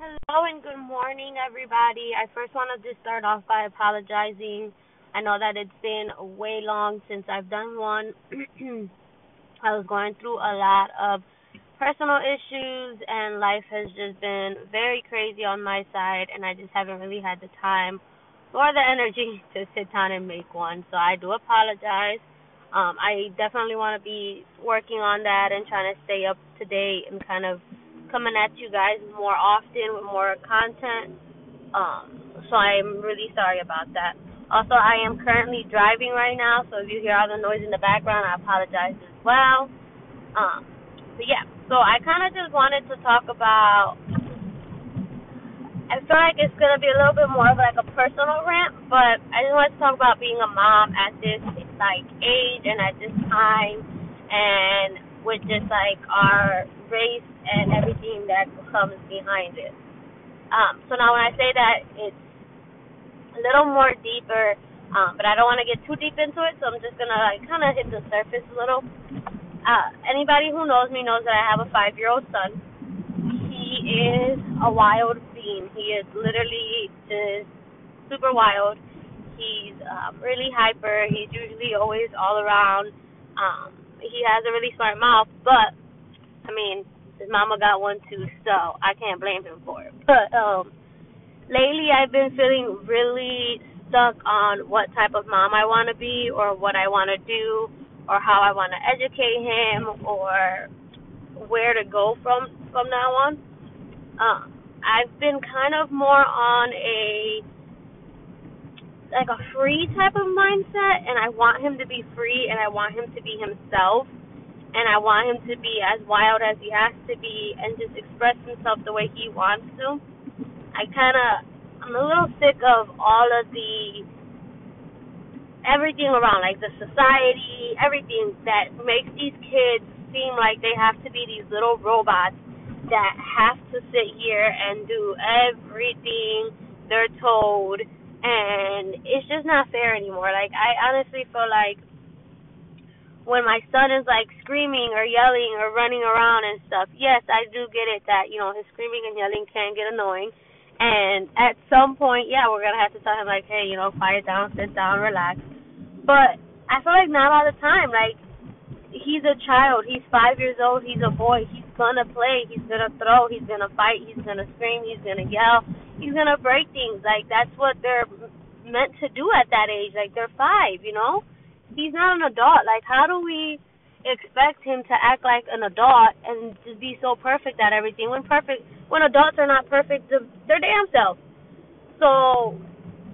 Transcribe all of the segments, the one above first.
Hello and good morning, everybody. I first wanted to start off by apologizing. I know that it's been way long since I've done one. I was going through a lot of personal issues, and life has just been very crazy on my side, and I just haven't really had the time or the energy to sit down and make one. So I do apologize. Um, I definitely want to be working on that and trying to stay up to date and kind of coming at you guys more often with more content. Um, so I'm really sorry about that. Also, I am currently driving right now, so if you hear all the noise in the background, I apologize as well. Um, but yeah, so I kind of just wanted to talk about. I feel like it's gonna be a little bit more of like a personal rant, but I just wanted to talk about being a mom at this like age and at this time, and with just like our race and everything that comes behind it. Um, so now when I say that, it's a little more deeper, um, but I don't want to get too deep into it, so I'm just gonna like kind of hit the surface a little. Uh, anybody who knows me knows that I have a five-year-old son. He is a wild being. He is literally just super wild. He's um, really hyper. He's usually always all around. Um, he has a really smart mouth, but I mean, his mama got one too, so I can't blame him for it. But um lately I've been feeling really stuck on what type of mom I want to be or what I want to do or how I want to educate him or where to go from from now on. Um I've been kind of more on a like a free type of mindset and I want him to be free and I want him to be himself and I want him to be as wild as he has to be and just express himself the way he wants to. I kind of, I'm a little sick of all of the everything around, like the society, everything that makes these kids seem like they have to be these little robots that have to sit here and do everything they're told, and it's just not fair anymore. Like I honestly feel like when my son is like screaming or yelling or running around and stuff, yes, I do get it that, you know, his screaming and yelling can get annoying. And at some point, yeah, we're gonna have to tell him like, hey, you know, quiet down, sit down, relax. But I feel like not all the time. Like he's a child, he's five years old, he's a boy, he's gonna play, he's gonna throw, he's gonna fight, he's gonna scream, he's gonna yell, he's gonna break things. Like that's what they're meant to do at that age. Like they're five, you know? He's not an adult. Like, how do we expect him to act like an adult and just be so perfect at everything when perfect when adults are not perfect their damn self? So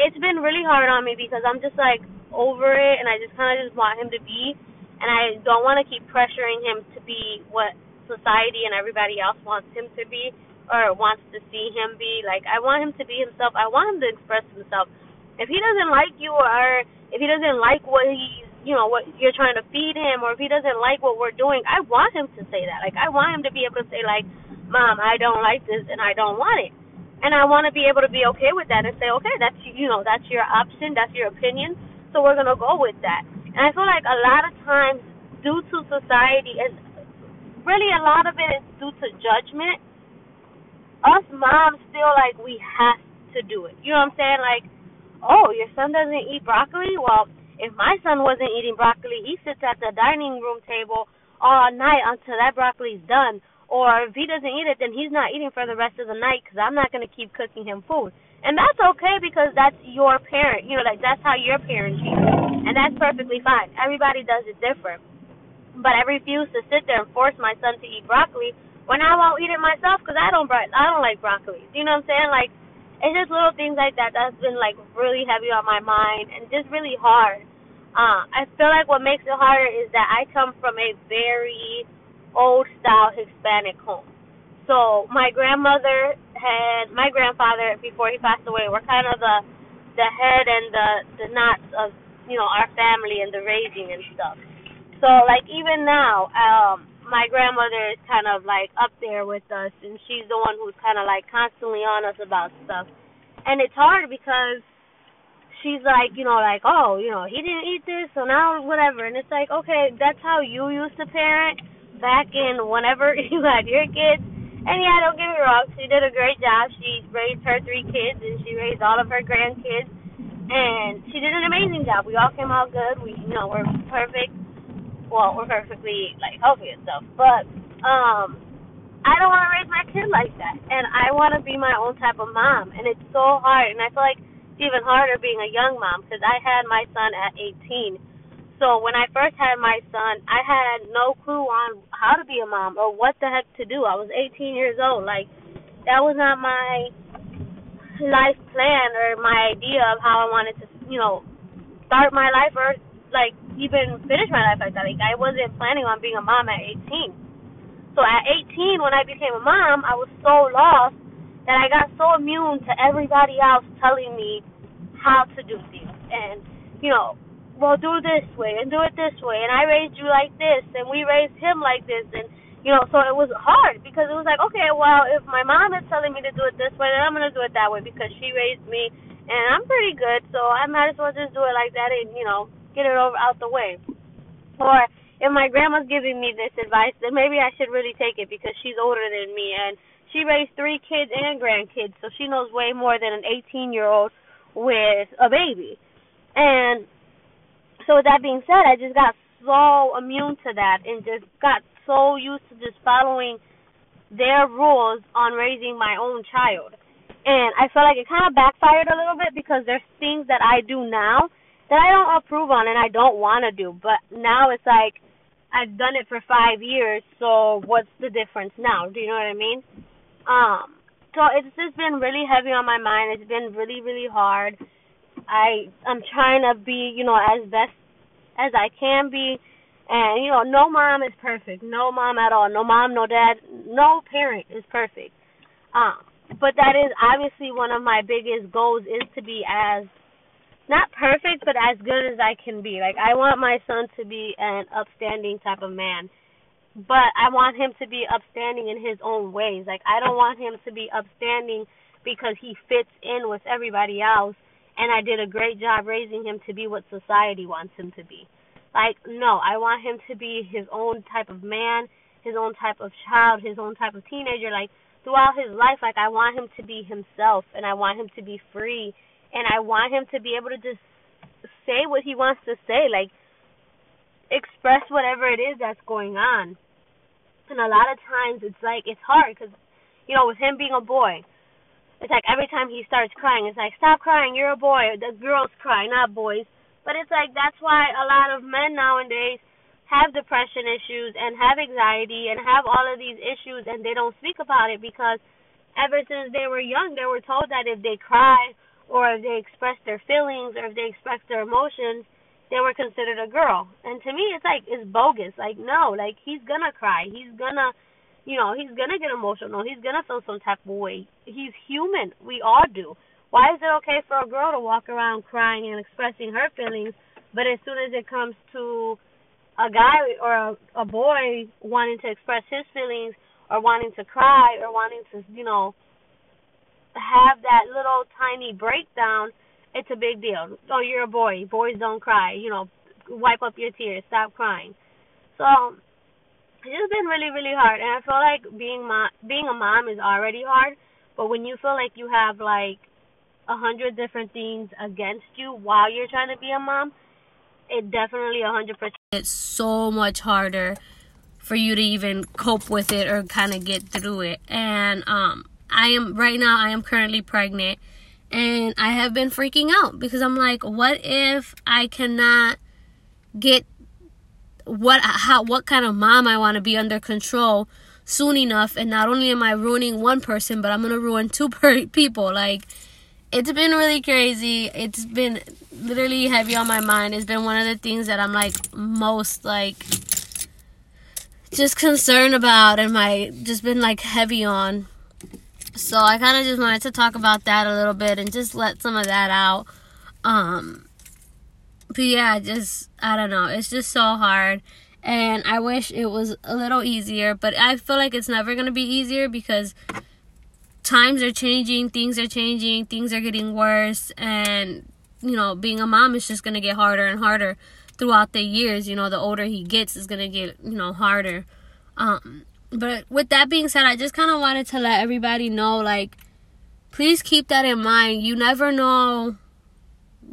it's been really hard on me because I'm just like over it, and I just kind of just want him to be, and I don't want to keep pressuring him to be what society and everybody else wants him to be or wants to see him be. Like I want him to be himself. I want him to express himself. If he doesn't like you or if he doesn't like what he's you know what you're trying to feed him or if he doesn't like what we're doing i want him to say that. Like i want him to be able to say like mom i don't like this and i don't want it. And i want to be able to be okay with that and say okay that's you know that's your option that's your opinion so we're going to go with that. And i feel like a lot of times due to society and really a lot of it is due to judgment us moms feel like we have to do it. You know what i'm saying? Like oh, your son doesn't eat broccoli? Well, if my son wasn't eating broccoli, he sits at the dining room table all night until that broccoli's done. Or if he doesn't eat it, then he's not eating for the rest of the night because I'm not going to keep cooking him food. And that's okay because that's your parent. You know, like that's how your parents treat And that's perfectly fine. Everybody does it different. But I refuse to sit there and force my son to eat broccoli when I won't eat it myself because I don't I don't like broccoli. You know what I'm saying? Like it's just little things like that that's been like really heavy on my mind and just really hard. Uh, I feel like what makes it harder is that I come from a very old style Hispanic home. So my grandmother had my grandfather before he passed away were kind of the the head and the the knots of you know our family and the raising and stuff. So like even now, um, my grandmother is kind of like up there with us, and she's the one who's kind of like constantly on us about stuff. And it's hard because she's like, you know, like, oh, you know, he didn't eat this, so now whatever. And it's like, okay, that's how you used to parent back in whenever you had your kids. And yeah, don't get me wrong, she did a great job. She raised her three kids and she raised all of her grandkids. And she did an amazing job. We all came out good. We, you know, we're perfect. Well, we're perfectly like healthy and stuff. But um, I don't want to raise my kid like that. And I want to be my own type of mom. And it's so hard. And I feel like it's even harder being a young mom because I had my son at 18 so when I first had my son, I had no clue on how to be a mom or what the heck to do. I was 18 years old. Like that was not my life plan or my idea of how I wanted to, you know, start my life or like even finish my life like that. Like I wasn't planning on being a mom at 18. So at 18, when I became a mom, I was so lost that I got so immune to everybody else telling me how to do things and you know well, do this way and do it this way, and I raised you like this, and we raised him like this, and you know, so it was hard because it was like, okay, well, if my mom is telling me to do it this way, then I'm gonna do it that way because she raised me, and I'm pretty good, so I might as well just do it like that and you know, get it over out the way. Or if my grandma's giving me this advice, then maybe I should really take it because she's older than me and she raised three kids and grandkids, so she knows way more than an 18 year old with a baby. And so with that being said, I just got so immune to that and just got so used to just following their rules on raising my own child. And I feel like it kind of backfired a little bit because there's things that I do now that I don't approve on and I don't want to do. But now it's like I've done it for five years, so what's the difference now? Do you know what I mean? Um, so it's just been really heavy on my mind. It's been really, really hard. I I'm trying to be, you know, as best as I can be. And, you know, no mom is perfect. No mom at all. No mom, no dad. No parent is perfect. Um, but that is obviously one of my biggest goals is to be as not perfect, but as good as I can be. Like I want my son to be an upstanding type of man. But I want him to be upstanding in his own ways. Like I don't want him to be upstanding because he fits in with everybody else and I did a great job raising him to be what society wants him to be. Like, no, I want him to be his own type of man, his own type of child, his own type of teenager. Like, throughout his life, like, I want him to be himself, and I want him to be free, and I want him to be able to just say what he wants to say, like, express whatever it is that's going on. And a lot of times, it's like, it's hard because, you know, with him being a boy, it's like every time he starts crying, it's like, stop crying, you're a boy. The girls cry, not boys. But it's like that's why a lot of men nowadays have depression issues and have anxiety and have all of these issues and they don't speak about it because ever since they were young they were told that if they cry or if they express their feelings or if they express their emotions they were considered a girl. And to me it's like it's bogus. Like no, like he's gonna cry. He's gonna you know, he's gonna get emotional. He's gonna feel some type of way. He's human. We all do. Why is it okay for a girl to walk around crying and expressing her feelings, but as soon as it comes to a guy or a, a boy wanting to express his feelings or wanting to cry or wanting to, you know, have that little tiny breakdown, it's a big deal. Oh, you're a boy. Boys don't cry. You know, wipe up your tears. Stop crying. So it's just been really really hard and i feel like being mom being a mom is already hard but when you feel like you have like a hundred different things against you while you're trying to be a mom it definitely a hundred percent it's so much harder for you to even cope with it or kind of get through it and um i am right now i am currently pregnant and i have been freaking out because i'm like what if i cannot get what how what kind of mom I want to be under control soon enough and not only am I ruining one person but I'm going to ruin two per- people like it's been really crazy. It's been literally heavy on my mind. It's been one of the things that I'm like most like just concerned about and my just been like heavy on so I kind of just wanted to talk about that a little bit and just let some of that out um but yeah, just I don't know. It's just so hard. And I wish it was a little easier, but I feel like it's never to be easier because times are changing, things are changing, things are getting worse and you know, being a mom is just to get harder and harder throughout the years, you know, the older he gets is to get, you know, harder. Um but with that being said, I just kind of wanted to let everybody know like, please keep that in mind. You never know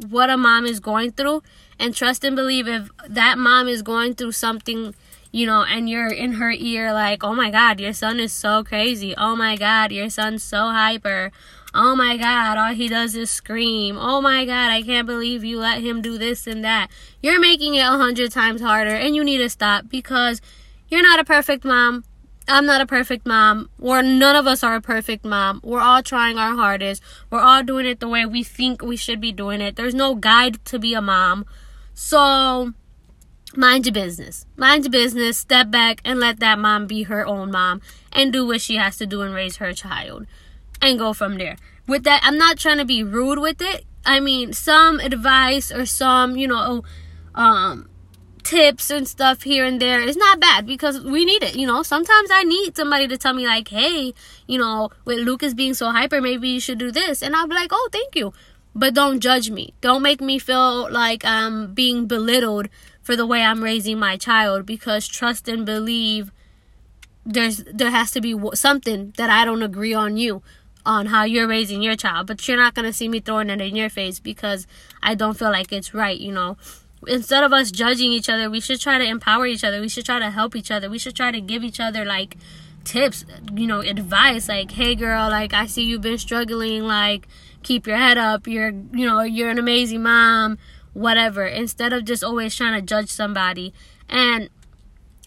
what a mom is going through. And trust and believe if that mom is going through something, you know, and you're in her ear like, oh my God, your son is so crazy. Oh my God, your son's so hyper. Oh my God, all he does is scream. Oh my God, I can't believe you let him do this and that. You're making it a hundred times harder and you need to stop because you're not a perfect mom. I'm not a perfect mom, or none of us are a perfect mom. We're all trying our hardest. We're all doing it the way we think we should be doing it. There's no guide to be a mom. So, mind your business. Mind your business. Step back and let that mom be her own mom and do what she has to do and raise her child and go from there. With that, I'm not trying to be rude with it. I mean, some advice or some, you know, um, tips and stuff here and there is not bad because we need it. You know, sometimes I need somebody to tell me, like, hey, you know, with Lucas being so hyper, maybe you should do this. And I'll be like, oh, thank you. But don't judge me. Don't make me feel like I'm being belittled for the way I'm raising my child because trust and believe there's there has to be something that I don't agree on you on how you're raising your child but you're not going to see me throwing it in your face because I don't feel like it's right you know instead of us judging each other, we should try to empower each other. We should try to help each other. We should try to give each other like tips, you know, advice like, "Hey girl, like I see you've been struggling, like keep your head up. You're, you know, you're an amazing mom, whatever." Instead of just always trying to judge somebody. And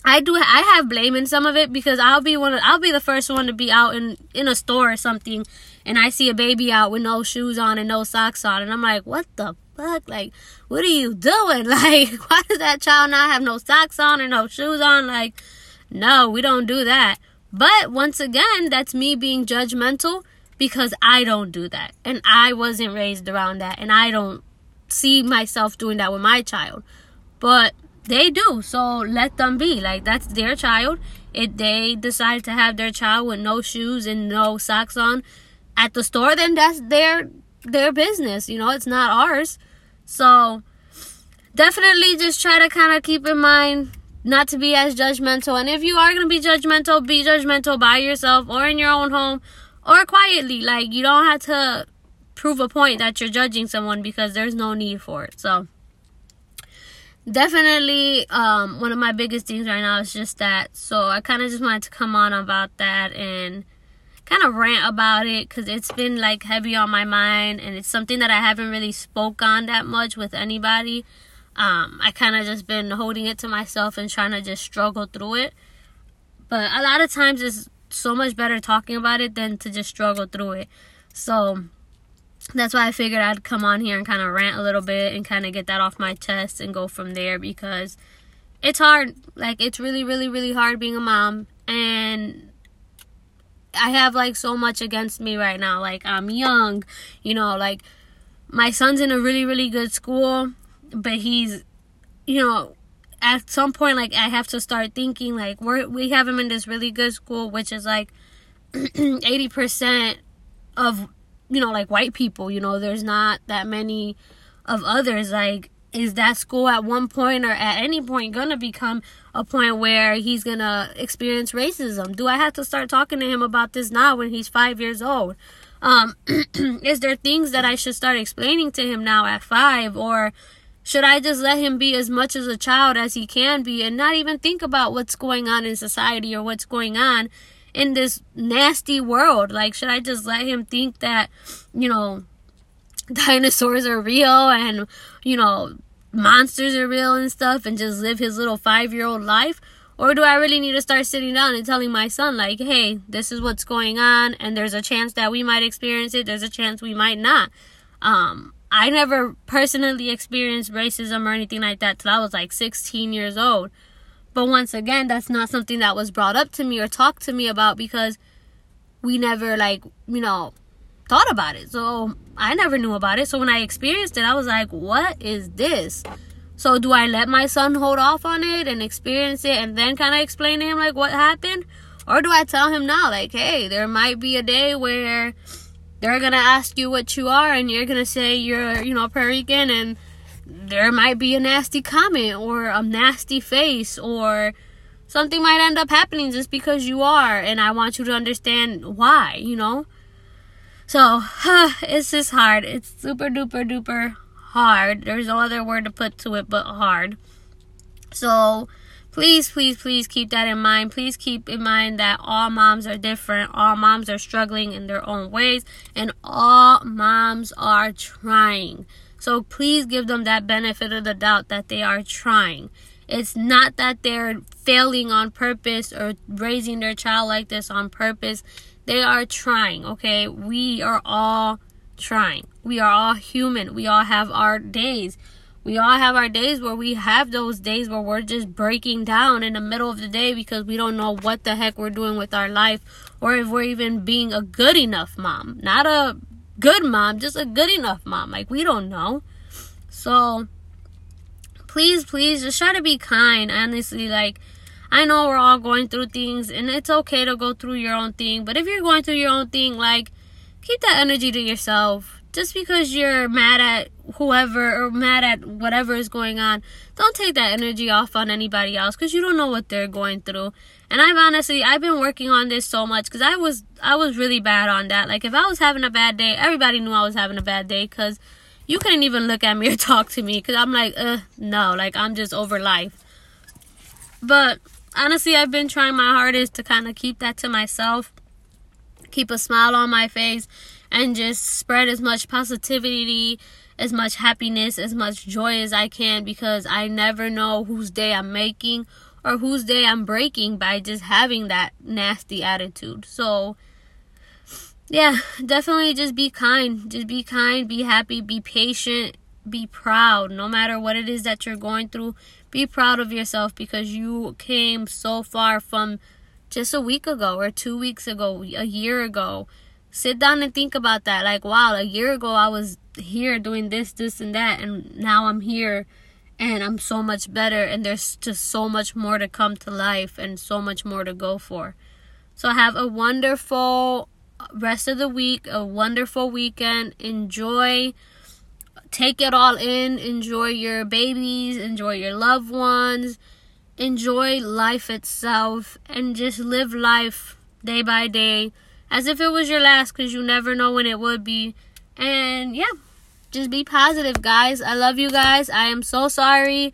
I do I have blame in some of it because I'll be one of, I'll be the first one to be out in in a store or something and I see a baby out with no shoes on and no socks on and I'm like, "What the fuck? Like, what are you doing? Like, why does that child not have no socks on or no shoes on? Like, no, we don't do that. But once again, that's me being judgmental because I don't do that. And I wasn't raised around that. And I don't see myself doing that with my child. But they do. So let them be. Like, that's their child. If they decide to have their child with no shoes and no socks on at the store, then that's their their business. You know, it's not ours. So definitely just try to kind of keep in mind not to be as judgmental. And if you are going to be judgmental, be judgmental by yourself or in your own home or quietly. Like, you don't have to prove a point that you're judging someone because there's no need for it. So, definitely, um, one of my biggest things right now is just that. So, I kind of just wanted to come on about that and kind of rant about it because it's been like heavy on my mind and it's something that I haven't really spoke on that much with anybody. Um, I kind of just been holding it to myself and trying to just struggle through it. But a lot of times it's so much better talking about it than to just struggle through it. So that's why I figured I'd come on here and kind of rant a little bit and kind of get that off my chest and go from there because it's hard. Like, it's really, really, really hard being a mom. And I have like so much against me right now. Like I'm young, you know, like my son's in a really really good school, but he's you know, at some point like I have to start thinking like we we have him in this really good school which is like 80% of you know like white people, you know, there's not that many of others like is that school at one point or at any point gonna become a point where he's gonna experience racism? Do I have to start talking to him about this now when he's five years old? Um, is there things that I should start explaining to him now at five, or should I just let him be as much as a child as he can be and not even think about what's going on in society or what's going on in this nasty world? Like, should I just let him think that, you know, dinosaurs are real and you know monsters are real and stuff and just live his little five year old life? Or do I really need to start sitting down and telling my son, like, hey, this is what's going on, and there's a chance that we might experience it, there's a chance we might not. Um, I never personally experienced racism or anything like that till I was like 16 years old. But once again, that's not something that was brought up to me or talked to me about because we never, like, you know, thought about it. So I never knew about it. So when I experienced it, I was like, what is this? So do I let my son hold off on it and experience it and then kind of explain to him like what happened? Or do I tell him now, like, hey, there might be a day where they're gonna ask you what you are and you're gonna say you're, you know, Puerto Rican and there might be a nasty comment or a nasty face or something might end up happening just because you are and i want you to understand why you know so it's just hard. It's super duper duper hard. There's no other word to put to it but hard. So please please please keep that in mind. Please keep in mind that all moms are different. All moms are struggling in their own ways and all moms are trying. So please give them that benefit of the doubt that they are trying. It's not that they're failing on purpose or raising their child like this on purpose. They are trying, okay? We are all trying. We are all human. We all have our days. We all have our days where we have those days where we're just breaking down in the middle of the day because we don't know what the heck we're doing with our life or if we're even being a good enough mom. Not a good mom, just a good enough mom. Like, we don't know. So, please, please just try to be kind. Honestly, like, I know we're all going through things and it's okay to go through your own thing, but if you're going through your own thing, like, keep that energy to yourself. Just because you're mad at whoever or mad at whatever is going on, don't take that energy off on anybody else because you don't know what they're going through. And I've honestly, I've been working on this so much because I was, I was really bad on that. Like if I was having a bad day, everybody knew I was having a bad day because you couldn't even look at me or talk to me because I'm like, uh, no, like I'm just over life. But honestly, I've been trying my hardest to kind of keep that to myself, keep a smile on my face, and just spread as much positivity, as much happiness, as much joy as I can because I never know whose day I'm making or whose day I'm breaking by just having that nasty attitude. So, yeah, definitely just be kind. Just be kind, be happy, be patient, be proud. No matter what it is that you're going through, be proud of yourself because you came so far from just a week ago or two weeks ago, a year ago. Sit down and think about that. Like, wow, a year ago I was here doing this, this, and that, and now I'm here and I'm so much better, and there's just so much more to come to life and so much more to go for. So, have a wonderful rest of the week, a wonderful weekend. Enjoy, take it all in. Enjoy your babies, enjoy your loved ones, enjoy life itself, and just live life day by day as if it was your last because you never know when it would be. And yeah, just be positive, guys. I love you guys. I am so sorry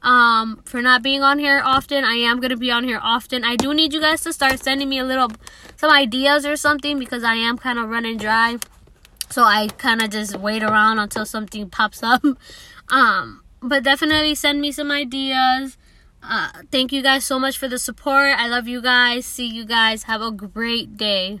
um, for not being on here often. I am going to be on here often. I do need you guys to start sending me a little, some ideas or something because I am kind of running dry. So I kind of just wait around until something pops up. um, but definitely send me some ideas. Uh, thank you guys so much for the support. I love you guys. See you guys. Have a great day.